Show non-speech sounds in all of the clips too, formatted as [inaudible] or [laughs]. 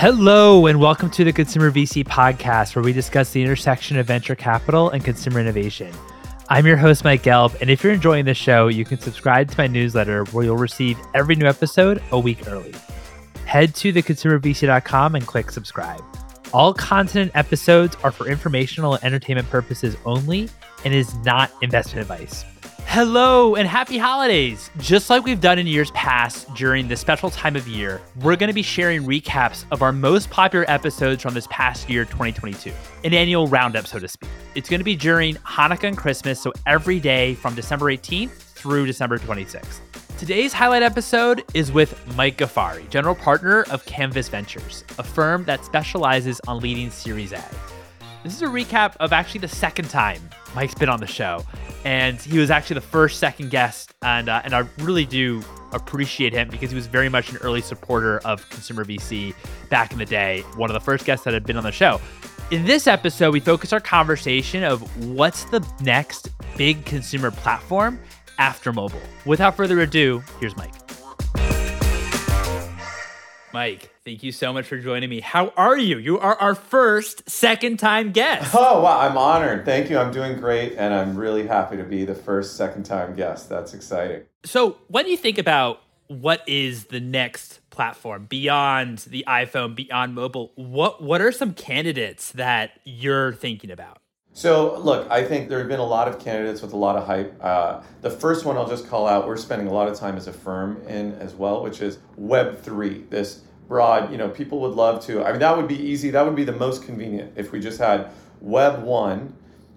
Hello, and welcome to the Consumer VC podcast, where we discuss the intersection of venture capital and consumer innovation. I'm your host, Mike Gelb, and if you're enjoying the show, you can subscribe to my newsletter where you'll receive every new episode a week early. Head to theconsumervc.com and click subscribe. All content episodes are for informational and entertainment purposes only and is not investment advice. Hello and happy holidays! Just like we've done in years past during this special time of year, we're going to be sharing recaps of our most popular episodes from this past year, 2022. An annual roundup, so to speak. It's going to be during Hanukkah and Christmas, so every day from December 18th through December 26th. Today's highlight episode is with Mike Ghaffary, general partner of Canvas Ventures, a firm that specializes on leading Series A. This is a recap of actually the second time Mike's been on the show, and he was actually the first second guest, and uh, and I really do appreciate him because he was very much an early supporter of consumer VC back in the day. One of the first guests that had been on the show. In this episode, we focus our conversation of what's the next big consumer platform after mobile. Without further ado, here's Mike. Mike, thank you so much for joining me. How are you? You are our first second time guest. Oh, wow. I'm honored. Thank you. I'm doing great. And I'm really happy to be the first second time guest. That's exciting. So, when you think about what is the next platform beyond the iPhone, beyond mobile, what, what are some candidates that you're thinking about? So, look, I think there have been a lot of candidates with a lot of hype. Uh, the first one I'll just call out, we're spending a lot of time as a firm in as well, which is Web3. This broad, you know, people would love to. I mean, that would be easy. That would be the most convenient if we just had Web 1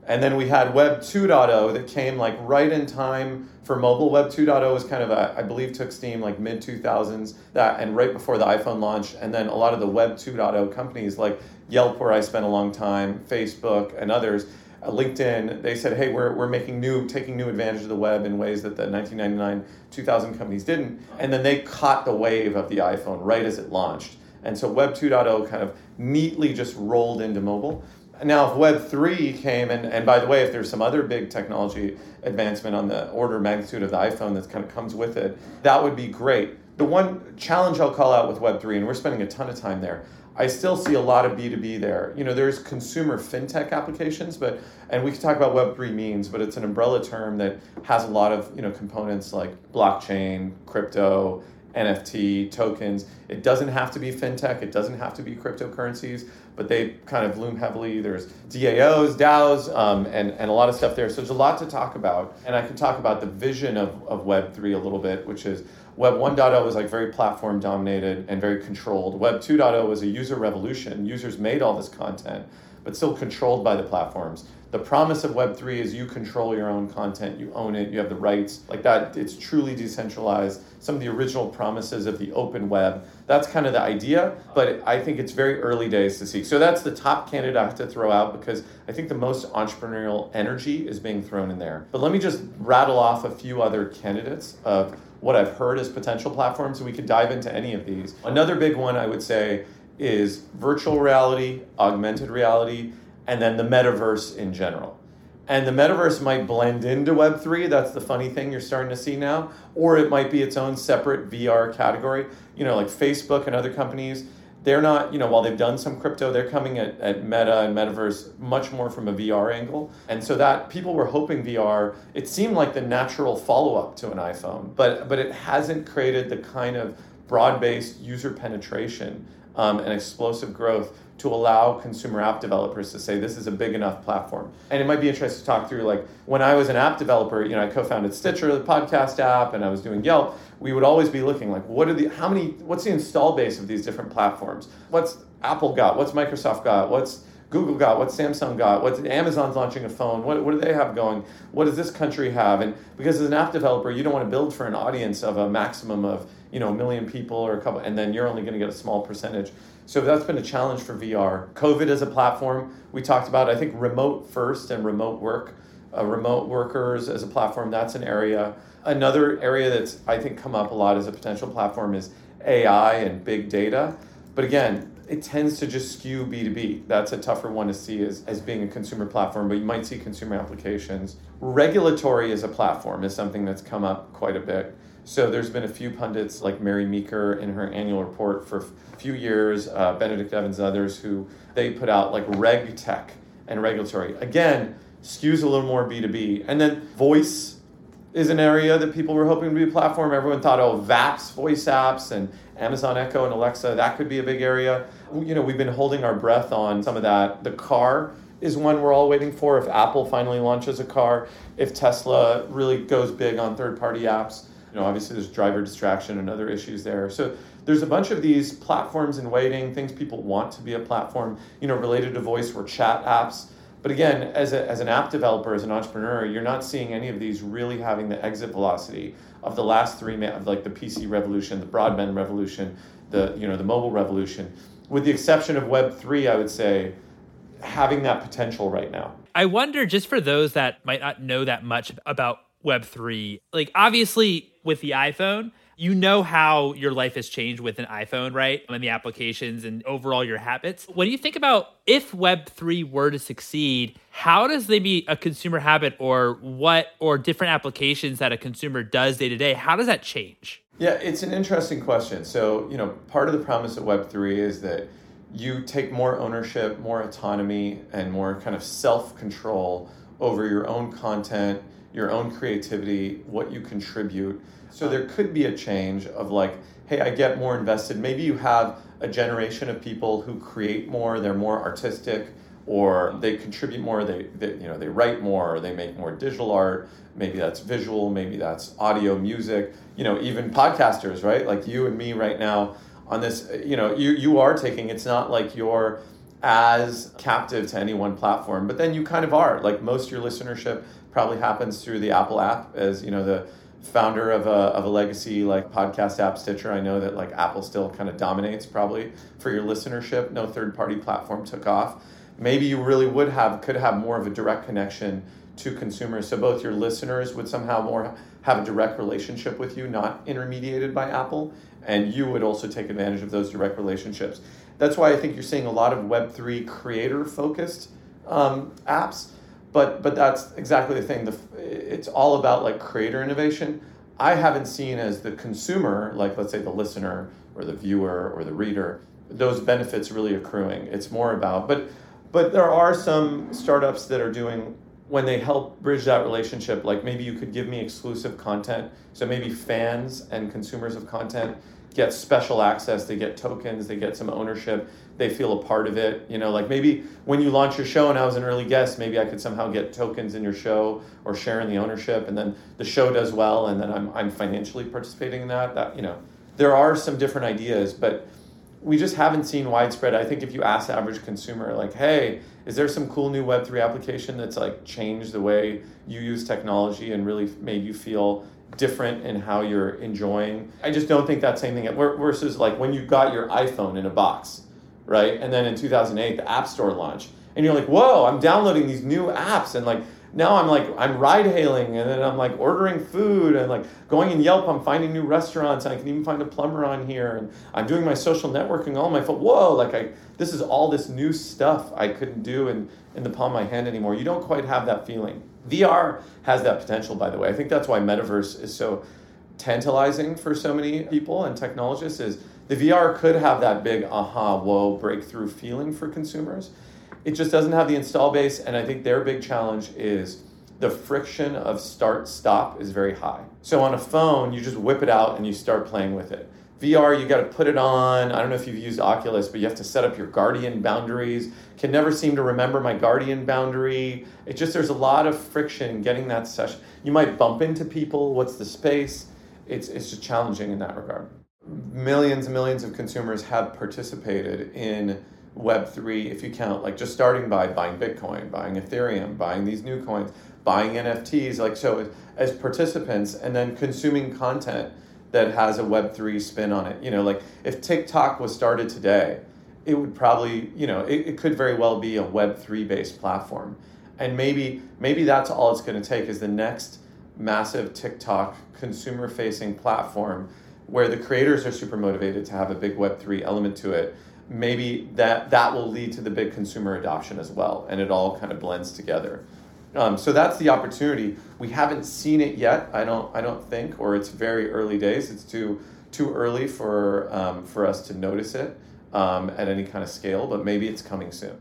and then we had Web 2.0 that came like right in time for mobile. Web 2.0 was kind of, a, I believe, took steam like mid 2000s that and right before the iPhone launch. And then a lot of the Web 2.0 companies like Yelp, where I spent a long time, Facebook, and others, uh, LinkedIn, they said, hey, we're, we're making new, taking new advantage of the web in ways that the 1999, 2000 companies didn't. And then they caught the wave of the iPhone right as it launched. And so Web 2.0 kind of neatly just rolled into mobile. Now, if Web 3 came, and, and by the way, if there's some other big technology advancement on the order of magnitude of the iPhone that kind of comes with it, that would be great. The one challenge I'll call out with Web 3, and we're spending a ton of time there, I still see a lot of B2B there. You know, there's consumer fintech applications, but and we can talk about Web3 means, but it's an umbrella term that has a lot of, you know, components like blockchain, crypto, NFT, tokens. It doesn't have to be fintech, it doesn't have to be cryptocurrencies, but they kind of loom heavily. There's DAOs, DAOs, um, and, and a lot of stuff there. So there's a lot to talk about. And I can talk about the vision of, of Web3 a little bit, which is Web 1.0 was like very platform dominated and very controlled. Web 2.0 was a user revolution. Users made all this content, but still controlled by the platforms. The promise of Web 3 is you control your own content, you own it, you have the rights. Like that, it's truly decentralized. Some of the original promises of the open web. That's kind of the idea, but I think it's very early days to see. So that's the top candidate I have to throw out because I think the most entrepreneurial energy is being thrown in there. But let me just rattle off a few other candidates of what I've heard as potential platforms, we could dive into any of these. Another big one I would say is virtual reality, augmented reality, and then the metaverse in general. And the metaverse might blend into Web3. That's the funny thing you're starting to see now. Or it might be its own separate VR category. You know, like Facebook and other companies they're not, you know, while they've done some crypto, they're coming at, at Meta and Metaverse much more from a VR angle. And so that people were hoping VR, it seemed like the natural follow up to an iPhone, but, but it hasn't created the kind of broad based user penetration um, and explosive growth to allow consumer app developers to say this is a big enough platform. And it might be interesting to talk through like when I was an app developer, you know, I co-founded Stitcher, the podcast app, and I was doing Yelp, we would always be looking like what are the how many what's the install base of these different platforms? What's Apple got? What's Microsoft got? What's Google got, what Samsung got, what Amazon's launching a phone, what, what do they have going, what does this country have? And because as an app developer, you don't want to build for an audience of a maximum of you know a million people or a couple, and then you're only going to get a small percentage. So that's been a challenge for VR. COVID as a platform, we talked about, I think remote first and remote work, uh, remote workers as a platform, that's an area. Another area that's I think come up a lot as a potential platform is AI and big data. But again, it tends to just skew B2B. That's a tougher one to see as, as being a consumer platform, but you might see consumer applications. Regulatory as a platform is something that's come up quite a bit. So there's been a few pundits like Mary Meeker in her annual report for a few years, uh, Benedict Evans, others who they put out like reg tech and regulatory. Again, skews a little more B2B. And then voice is an area that people were hoping to be a platform. Everyone thought, oh, VAPs, voice apps, and Amazon Echo and Alexa, that could be a big area. You know, we've been holding our breath on some of that. The car is one we're all waiting for. If Apple finally launches a car, if Tesla really goes big on third party apps, you know, obviously there's driver distraction and other issues there. So there's a bunch of these platforms in waiting, things people want to be a platform, you know, related to voice or chat apps. But again, as, a, as an app developer, as an entrepreneur, you're not seeing any of these really having the exit velocity of the last three, of like the PC revolution, the broadband revolution, the you know the mobile revolution. With the exception of Web three, I would say having that potential right now. I wonder, just for those that might not know that much about Web three, like obviously with the iPhone, you know how your life has changed with an iPhone, right? And the applications and overall your habits. When you think about if Web3 were to succeed, how does maybe a consumer habit or what or different applications that a consumer does day to day, how does that change? Yeah, it's an interesting question. So, you know, part of the promise of Web3 is that you take more ownership, more autonomy, and more kind of self control over your own content, your own creativity, what you contribute so there could be a change of like, hey, I get more invested. Maybe you have a generation of people who create more, they're more artistic, or they contribute more, they, they you know, they write more, or they make more digital art. Maybe that's visual, maybe that's audio, music, you know, even podcasters, right? Like you and me right now on this, you know, you, you are taking, it's not like you're as captive to any one platform, but then you kind of are. Like most your listenership probably happens through the Apple app as, you know, the founder of a, of a legacy like podcast app Stitcher, I know that like Apple still kind of dominates probably for your listenership. No third party platform took off. Maybe you really would have could have more of a direct connection to consumers. So both your listeners would somehow more have a direct relationship with you, not intermediated by Apple, and you would also take advantage of those direct relationships. That's why I think you're seeing a lot of Web3 creator focused um, apps but but that's exactly the thing. The, it's all about like creator innovation. I haven't seen as the consumer, like let's say the listener or the viewer or the reader, those benefits really accruing. It's more about but but there are some startups that are doing when they help bridge that relationship like maybe you could give me exclusive content so maybe fans and consumers of content get special access they get tokens they get some ownership they feel a part of it. You know, like maybe when you launch your show and I was an early guest, maybe I could somehow get tokens in your show or share in the ownership, and then the show does well, and then I'm I'm financially participating in that. That you know, there are some different ideas, but we just haven't seen widespread. I think if you ask the average consumer, like, hey, is there some cool new Web three application that's like changed the way you use technology and really made you feel different in how you're enjoying. I just don't think that same thing versus like when you got your iPhone in a box right? And then in 2008, the App Store launched, and you're like, whoa, I'm downloading these new apps, and like now I'm like I'm ride hailing, and then I'm like ordering food, and like going in Yelp, I'm finding new restaurants, and I can even find a plumber on here, and I'm doing my social networking on my phone. Whoa, like I this is all this new stuff I couldn't do in in the palm of my hand anymore. You don't quite have that feeling. VR has that potential, by the way. I think that's why metaverse is so tantalizing for so many people and technologists is the VR could have that big aha, whoa, breakthrough feeling for consumers. It just doesn't have the install base, and I think their big challenge is the friction of start stop is very high. So on a phone, you just whip it out and you start playing with it. VR, you got to put it on. I don't know if you've used Oculus, but you have to set up your Guardian boundaries. Can never seem to remember my Guardian boundary. It just, there's a lot of friction getting that session. You might bump into people. What's the space? It's, it's just challenging in that regard millions and millions of consumers have participated in Web3, if you count, like just starting by buying Bitcoin, buying Ethereum, buying these new coins, buying NFTs, like so as participants, and then consuming content that has a Web3 spin on it. You know, like if TikTok was started today, it would probably, you know, it, it could very well be a Web3 based platform. And maybe maybe that's all it's going to take is the next massive TikTok consumer facing platform where the creators are super motivated to have a big Web3 element to it, maybe that, that will lead to the big consumer adoption as well. And it all kind of blends together. Um, so that's the opportunity. We haven't seen it yet. I don't. I don't think, or it's very early days. It's too too early for um, for us to notice it um, at any kind of scale. But maybe it's coming soon.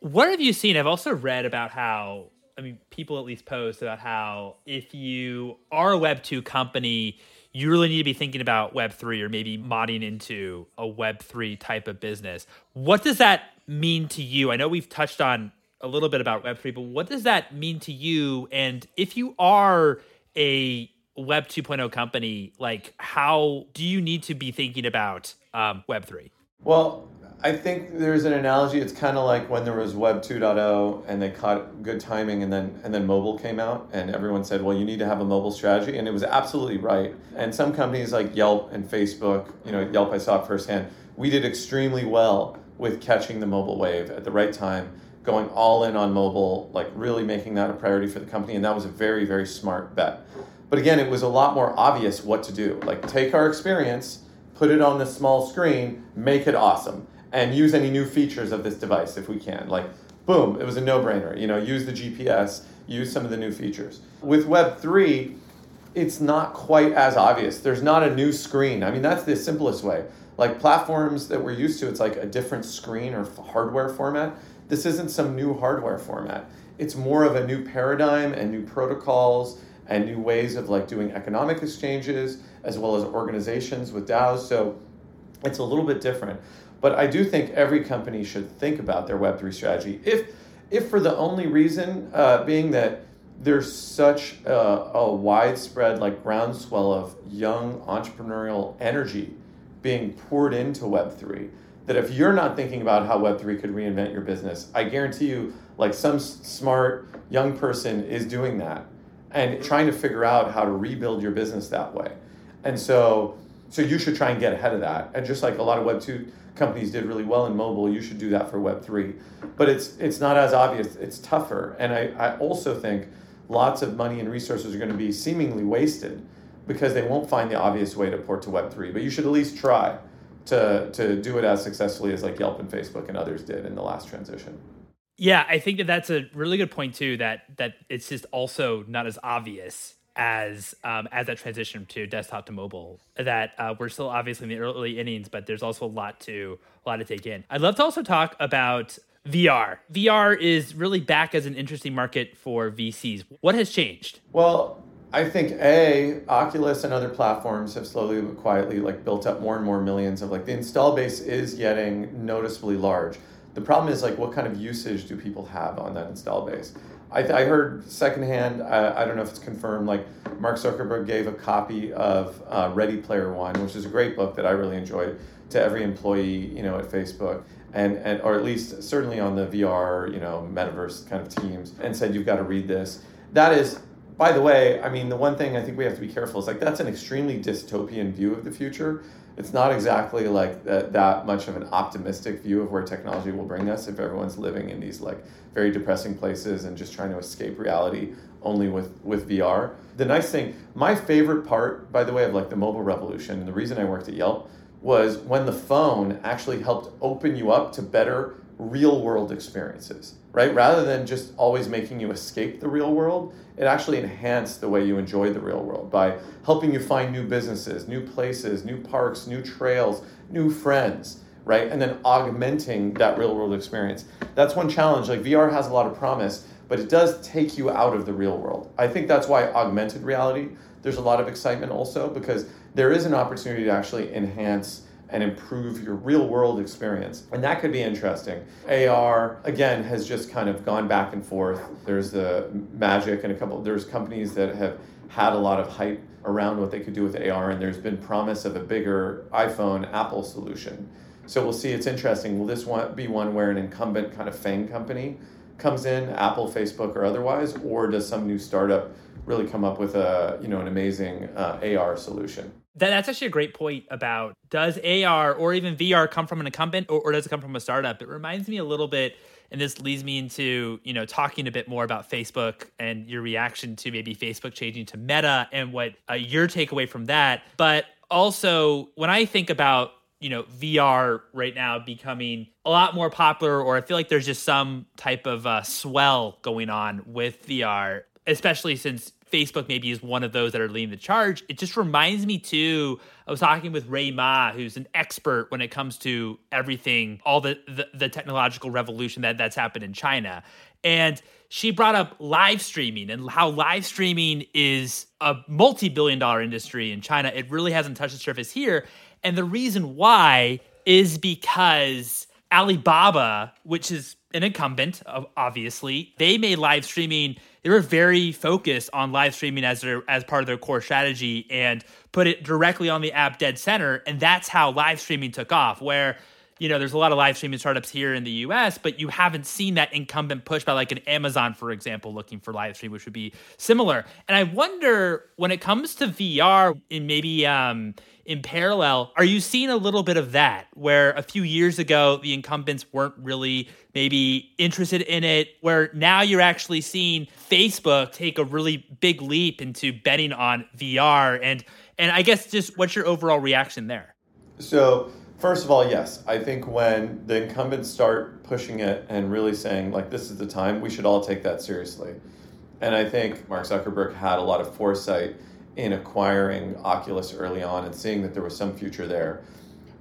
What have you seen? I've also read about how I mean, people at least post about how if you are a Web two company, you really need to be thinking about Web three or maybe modding into a Web three type of business. What does that mean to you? I know we've touched on a little bit about Web3, but what does that mean to you? And if you are a Web 2.0 company, like how do you need to be thinking about um, Web3? Well, I think there's an analogy. It's kind of like when there was Web 2.0 and they caught good timing, and then and then mobile came out, and everyone said, "Well, you need to have a mobile strategy," and it was absolutely right. And some companies like Yelp and Facebook, you know, Yelp I saw it firsthand. We did extremely well with catching the mobile wave at the right time going all in on mobile, like really making that a priority for the company. And that was a very, very smart bet. But again, it was a lot more obvious what to do. Like, take our experience, put it on the small screen, make it awesome, and use any new features of this device if we can. Like, boom, it was a no brainer. You know, use the GPS, use some of the new features. With Web3, it's not quite as obvious. There's not a new screen. I mean, that's the simplest way. Like platforms that we're used to, it's like a different screen or hardware format. This isn't some new hardware format. It's more of a new paradigm and new protocols and new ways of like doing economic exchanges as well as organizations with DAOs. So it's a little bit different. But I do think every company should think about their Web3 strategy. If, if for the only reason uh, being that there's such a, a widespread like groundswell of young entrepreneurial energy being poured into Web3 that if you're not thinking about how Web3 could reinvent your business, I guarantee you, like some smart young person is doing that and trying to figure out how to rebuild your business that way. And so, so you should try and get ahead of that. And just like a lot of Web2 companies did really well in mobile, you should do that for Web3. But it's, it's not as obvious, it's tougher. And I, I also think lots of money and resources are going to be seemingly wasted because they won't find the obvious way to port to Web3. But you should at least try to to do it as successfully as like Yelp and Facebook and others did in the last transition. Yeah, I think that that's a really good point too. That that it's just also not as obvious as um, as that transition to desktop to mobile. That uh, we're still obviously in the early innings, but there's also a lot to a lot to take in. I'd love to also talk about VR. VR is really back as an interesting market for VCs. What has changed? Well, I think a Oculus and other platforms have slowly but quietly like built up more and more millions of like the install base is getting noticeably large. The problem is like what kind of usage do people have on that install base? I, I heard secondhand. I, I don't know if it's confirmed. Like Mark Zuckerberg gave a copy of uh, Ready Player One, which is a great book that I really enjoyed, to every employee you know at Facebook and, and or at least certainly on the VR you know metaverse kind of teams, and said you've got to read this. That is by the way, I mean, the one thing I think we have to be careful is like that's an extremely dystopian view of the future. It's not exactly like that, that much of an optimistic view of where technology will bring us if everyone's living in these like very depressing places and just trying to escape reality only with, with VR. The nice thing, my favorite part, by the way, of like the mobile revolution, and the reason I worked at Yelp was when the phone actually helped open you up to better real world experiences, right? Rather than just always making you escape the real world, it actually enhanced the way you enjoyed the real world by helping you find new businesses, new places, new parks, new trails, new friends, right? And then augmenting that real world experience. That's one challenge. Like VR has a lot of promise, but it does take you out of the real world. I think that's why augmented reality, there's a lot of excitement also because there is an opportunity to actually enhance and improve your real world experience. And that could be interesting. AR, again, has just kind of gone back and forth. There's the Magic and a couple, there's companies that have had a lot of hype around what they could do with AR, and there's been promise of a bigger iPhone Apple solution. So we'll see. It's interesting. Will this one be one where an incumbent kind of FANG company comes in, Apple, Facebook, or otherwise, or does some new startup really come up with a you know an amazing uh, AR solution? That, that's actually a great point about does AR or even VR come from an incumbent or, or does it come from a startup? It reminds me a little bit, and this leads me into you know talking a bit more about Facebook and your reaction to maybe Facebook changing to Meta and what uh, your takeaway from that. But also, when I think about you know, VR right now becoming a lot more popular, or I feel like there's just some type of uh, swell going on with VR, especially since Facebook maybe is one of those that are leading the charge. It just reminds me too. I was talking with Ray Ma, who's an expert when it comes to everything, all the, the, the technological revolution that that's happened in China, and she brought up live streaming and how live streaming is a multi-billion dollar industry in China. It really hasn't touched the surface here, and the reason why is because Alibaba, which is an incumbent, obviously, they made live streaming. They were very focused on live streaming as their as part of their core strategy and put it directly on the app dead center. And that's how live streaming took off. Where you know, there's a lot of live streaming startups here in the US, but you haven't seen that incumbent push by like an Amazon, for example, looking for live stream, which would be similar. And I wonder when it comes to VR, in maybe um, in parallel, are you seeing a little bit of that where a few years ago the incumbents weren't really maybe interested in it, where now you're actually seeing Facebook take a really big leap into betting on VR and and I guess just what's your overall reaction there? So First of all, yes. I think when the incumbents start pushing it and really saying, like, this is the time, we should all take that seriously. And I think Mark Zuckerberg had a lot of foresight in acquiring Oculus early on and seeing that there was some future there.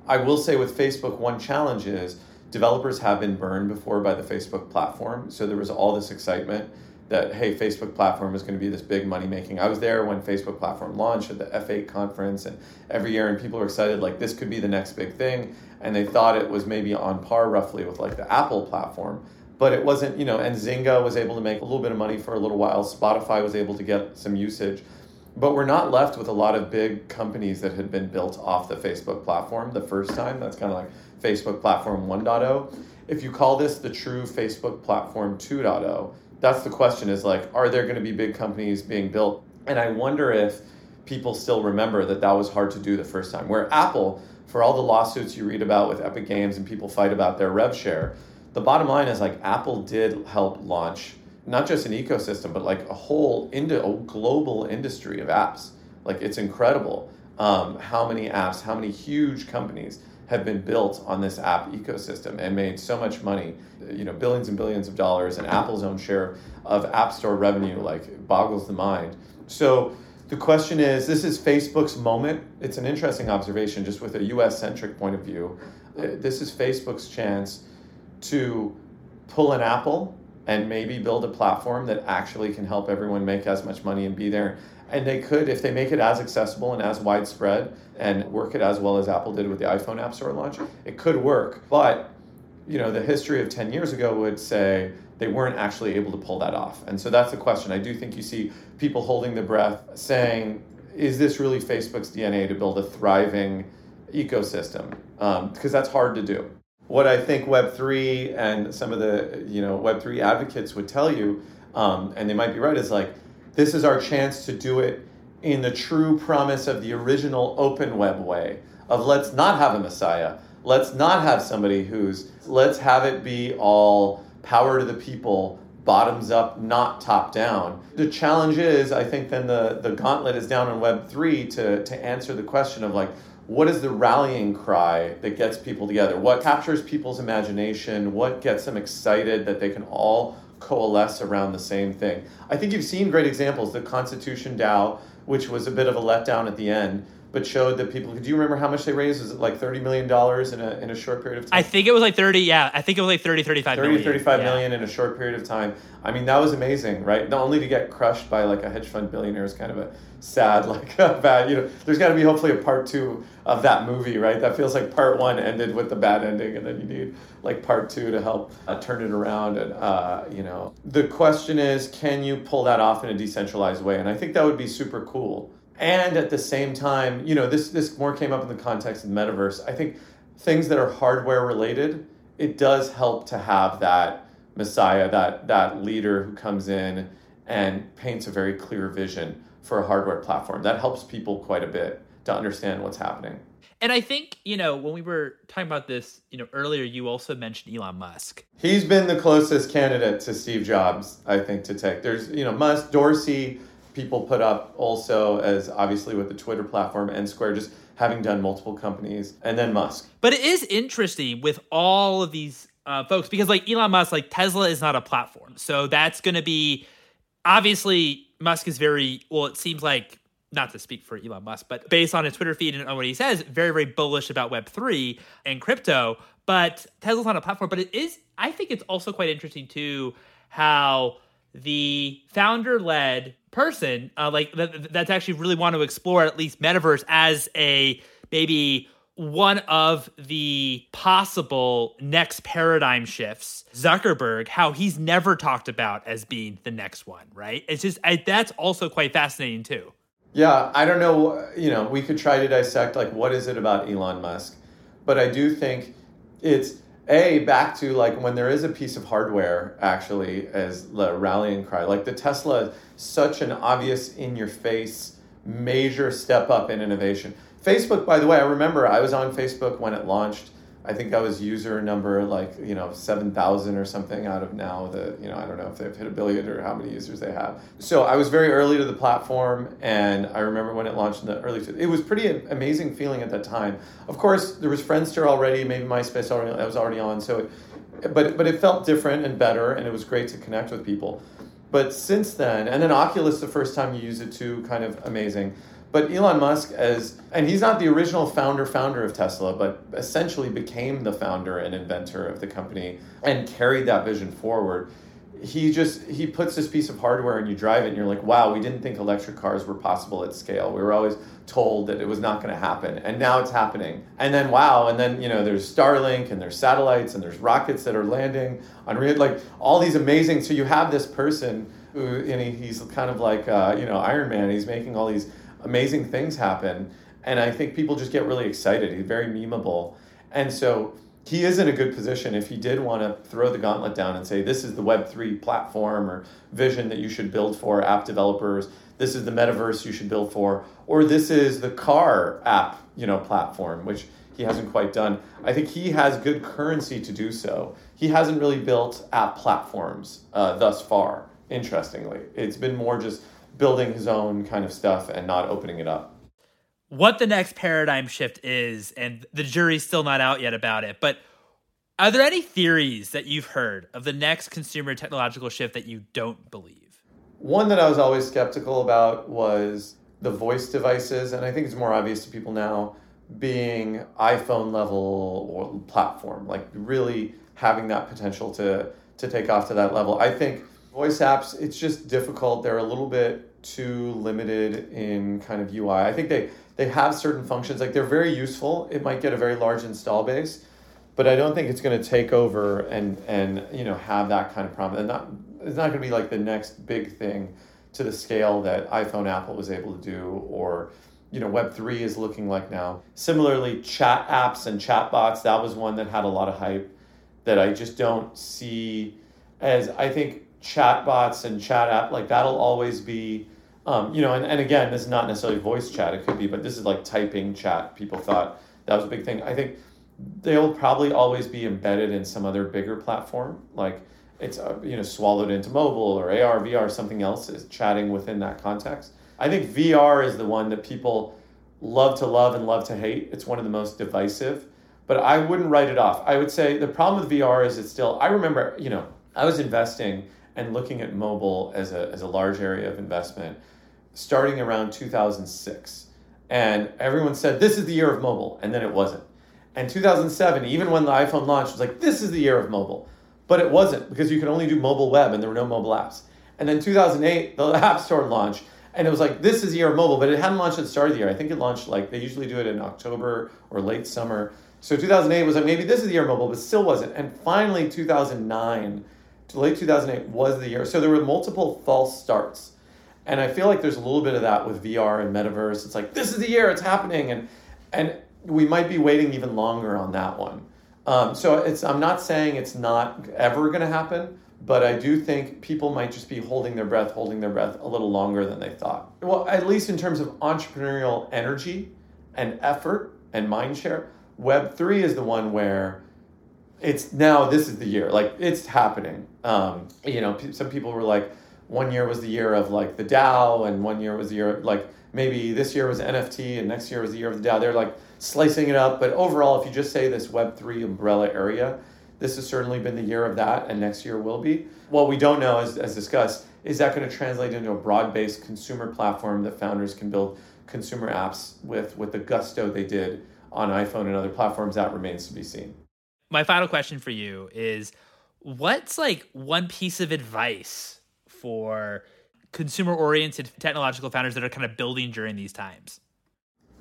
I will say with Facebook, one challenge is developers have been burned before by the Facebook platform. So there was all this excitement that hey facebook platform is going to be this big money making i was there when facebook platform launched at the f8 conference and every year and people were excited like this could be the next big thing. And they thought it was maybe on par roughly with like the apple platform. But it wasn't you know and zynga was able to make a little bit of money for a little while. Spotify was able to get some usage. But we're not left with a lot of big companies that had been built off the facebook platform the first time. That's kind of like facebook platform 1.0 if you call this the true facebook platform 2.0 that's the question is like are there going to be big companies being built? And i wonder if people still remember that that was hard to do the first time. Where apple for all the lawsuits you read about with epic games and people fight about their rev share the bottom line is like apple did help launch not just an ecosystem but like a whole into a global industry of apps. Like it's incredible um, how many apps how many huge companies have been built on this app ecosystem and made so much money, you know, billions and billions of dollars, and Apple's own share of App Store revenue like boggles the mind. So the question is this is Facebook's moment. It's an interesting observation just with a US centric point of view. Uh, this is Facebook's chance to pull an Apple and maybe build a platform that actually can help everyone make as much money and be there and they could, if they make it as accessible and as widespread and work it as well as Apple did with the iPhone App Store launch, it could work. But, you know, the history of 10 years ago would say they weren't actually able to pull that off. And so that's the question. I do think you see people holding the breath saying, is this really Facebook's DNA to build a thriving ecosystem? Because um, that's hard to do. What I think Web3 and some of the, you know, Web3 advocates would tell you, um, and they might be right, is like, this is our chance to do it in the true promise of the original open web way of let's not have a messiah. Let's not have somebody who's, let's have it be all power to the people, bottoms up, not top down. The challenge is, I think then the, the gauntlet is down on Web3 to, to answer the question of like, what is the rallying cry that gets people together? What captures people's imagination? What gets them excited that they can all coalesce around the same thing. I think you've seen great examples. The Constitution DAO, which was a bit of a letdown at the end, but showed that people. Do you remember how much they raised? Was it like thirty million dollars in a in a short period of time? I think it was like thirty. Yeah, I think it was like 30, 35 30, million. 35 yeah. million in a short period of time. I mean, that was amazing, right? Not only to get crushed by like a hedge fund billionaire is kind of a sad, [laughs] like bad. You know, there's got to be hopefully a part two of that movie, right? That feels like part one ended with the bad ending, and then you need like part two to help uh, turn it around. And uh, you know, the question is, can you pull that off in a decentralized way? And I think that would be super cool and at the same time, you know, this this more came up in the context of the metaverse. I think things that are hardware related, it does help to have that messiah, that that leader who comes in and paints a very clear vision for a hardware platform. That helps people quite a bit to understand what's happening. And I think, you know, when we were talking about this, you know, earlier, you also mentioned Elon Musk. He's been the closest candidate to Steve Jobs, I think, to take. There's, you know, Musk, Dorsey, people put up also as obviously with the Twitter platform and Square just having done multiple companies, and then Musk. But it is interesting with all of these uh, folks because, like Elon Musk, like Tesla is not a platform, so that's going to be obviously Musk is very well. It seems like not to speak for Elon Musk, but based on his Twitter feed and what he says, very, very bullish about Web3 and crypto. But Tesla's not a platform, but it is, I think it's also quite interesting too how the founder led person, uh, like that, that's actually really want to explore at least metaverse as a maybe one of the possible next paradigm shifts zuckerberg how he's never talked about as being the next one right it's just I, that's also quite fascinating too yeah, I don't know. You know, we could try to dissect like what is it about Elon Musk, but I do think it's a back to like when there is a piece of hardware actually as the rallying cry. Like the Tesla, such an obvious in your face major step up in innovation. Facebook, by the way, I remember I was on Facebook when it launched I think I was user number like you know seven thousand or something out of now the you know I don't know if they've hit a billion or how many users they have. So I was very early to the platform, and I remember when it launched in the early. It was pretty amazing feeling at that time. Of course, there was Friendster already, maybe MySpace already that was already on. So, it, but but it felt different and better, and it was great to connect with people. But since then, and then Oculus, the first time you use it too, kind of amazing. But Elon Musk, as and he's not the original founder founder of Tesla, but essentially became the founder and inventor of the company and carried that vision forward. He just he puts this piece of hardware and you drive it and you're like, wow, we didn't think electric cars were possible at scale. We were always told that it was not going to happen, and now it's happening. And then wow, and then you know there's Starlink and there's satellites and there's rockets that are landing on real like all these amazing. So you have this person who and he, he's kind of like uh, you know Iron Man. He's making all these amazing things happen. And I think people just get really excited. He's very memeable. And so he is in a good position if he did want to throw the gauntlet down and say, this is the Web3 platform or vision that you should build for app developers. This is the metaverse you should build for, or this is the car app, you know, platform, which he hasn't quite done. I think he has good currency to do so. He hasn't really built app platforms uh, thus far. Interestingly, it's been more just building his own kind of stuff and not opening it up. What the next paradigm shift is, and the jury's still not out yet about it, but are there any theories that you've heard of the next consumer technological shift that you don't believe? One that I was always skeptical about was the voice devices, and I think it's more obvious to people now being iPhone level or platform, like really having that potential to to take off to that level. I think voice apps, it's just difficult. They're a little bit too limited in kind of UI. I think they they have certain functions like they're very useful. It might get a very large install base, but I don't think it's going to take over and and you know have that kind of problem. And not it's not going to be like the next big thing to the scale that iPhone Apple was able to do or you know web 3 is looking like now similarly chat apps and chat bots that was one that had a lot of hype that i just don't see as i think chat bots and chat app like that'll always be um, you know and, and again this is not necessarily voice chat it could be but this is like typing chat people thought that was a big thing. I think they'll probably always be embedded in some other bigger platform like it's uh, you know swallowed into mobile or ar vr something else is chatting within that context. I think vr is the one that people love to love and love to hate. It's one of the most divisive but i wouldn't write it off. I would say the problem with vr is it's still i remember you know i was investing and looking at mobile as a, as a large area of investment starting around 2006. And everyone said, this is the year of mobile. And then it wasn't. And 2007, even when the iPhone launched, was like, this is the year of mobile. But it wasn't because you could only do mobile web and there were no mobile apps. And then 2008, the [laughs] App Store launched. And it was like, this is the year of mobile, but it hadn't launched at the start of the year. I think it launched like, they usually do it in October or late summer. So 2008 was like, maybe this is the year of mobile, but still wasn't. And finally, 2009, late 2008 was the year. So there were multiple false starts. And I feel like there's a little bit of that with VR and metaverse. It's like, this is the year, it's happening. And, and we might be waiting even longer on that one. Um, so it's, I'm not saying it's not ever going to happen, but I do think people might just be holding their breath, holding their breath a little longer than they thought. Well, at least in terms of entrepreneurial energy and effort and mind share, Web3 is the one where it's now this is the year like it's happening um, you know some people were like one year was the year of like the DAO, and one year was the year like maybe this year was NFT, and next year was the year of the DAO. They're like slicing it up, but overall, if you just say this Web three umbrella area, this has certainly been the year of that, and next year will be. What we don't know, as, as discussed, is that going to translate into a broad based consumer platform that founders can build consumer apps with, with the gusto they did on iPhone and other platforms? That remains to be seen. My final question for you is what's like one piece of advice for consumer oriented technological founders that are kind of building during these times?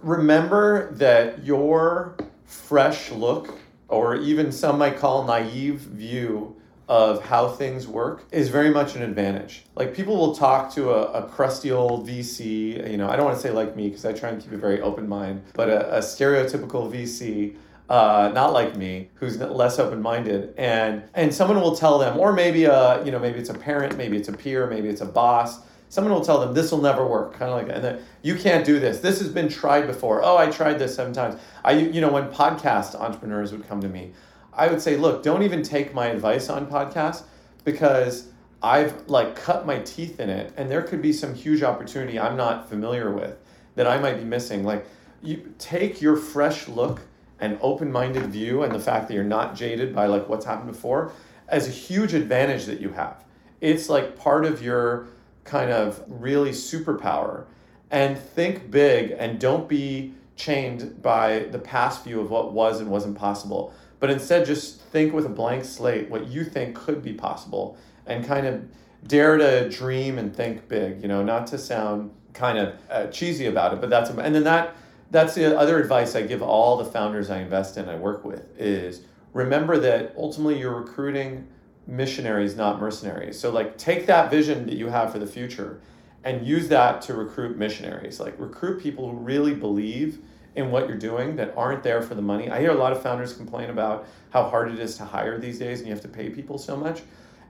Remember that your fresh look, or even some might call naive view of how things work is very much an advantage. Like people will talk to a, a crusty old VC, you know, I don't want to say like me because I try and keep a very open mind, but a, a stereotypical VC uh, not like me, who's less open-minded, and and someone will tell them, or maybe a you know maybe it's a parent, maybe it's a peer, maybe it's a boss. Someone will tell them this will never work, kind of like, and then you can't do this. This has been tried before. Oh, I tried this seven times. I you know when podcast entrepreneurs would come to me, I would say, look, don't even take my advice on podcasts because I've like cut my teeth in it and there could be some huge opportunity I'm not familiar with that I might be missing. Like you take your fresh look and open-minded view and the fact that you're not jaded by like what's happened before as a huge advantage that you have. It's like part of your kind of really superpower and think big and don't be chained by the past view of what was and wasn't possible but instead just think with a blank slate what you think could be possible and kind of dare to dream and think big you know not to sound kind of uh, cheesy about it but that's and then that that's the other advice i give all the founders i invest in i work with is remember that ultimately you're recruiting missionaries not mercenaries so like take that vision that you have for the future and use that to recruit missionaries like recruit people who really believe in what you're doing that aren't there for the money. I hear a lot of founders complain about how hard it is to hire these days and you have to pay people so much.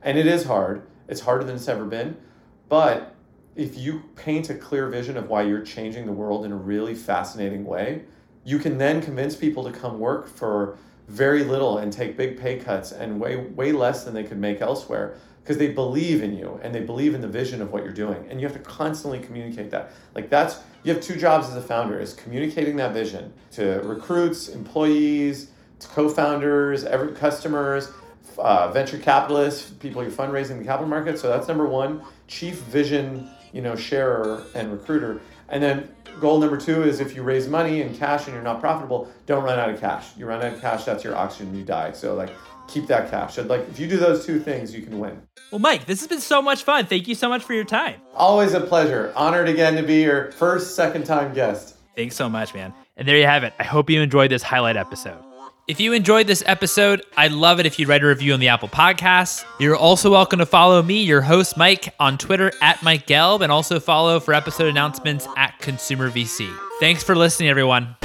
And it is hard. It's harder than it's ever been. But if you paint a clear vision of why you're changing the world in a really fascinating way, you can then convince people to come work for very little and take big pay cuts and way way less than they could make elsewhere because they believe in you and they believe in the vision of what you're doing. And you have to constantly communicate that. Like that's you have two jobs as a founder is communicating that vision to recruits employees to co-founders every customers uh, venture capitalists people you're fundraising the capital market so that's number one. Chief vision you know sharer and recruiter and then goal number two is if you raise money and cash and you're not profitable don't run out of cash you run out of cash that's your oxygen you die so like keep that cash. So like if you do those two things, you can win. Well, Mike, this has been so much fun. Thank you so much for your time. Always a pleasure. Honored again to be your first, second time guest. Thanks so much, man. And there you have it. I hope you enjoyed this highlight episode. If you enjoyed this episode, I'd love it if you'd write a review on the Apple Podcasts. You're also welcome to follow me, your host, Mike, on Twitter at Mike Gelb, and also follow for episode announcements at Consumer VC. Thanks for listening, everyone.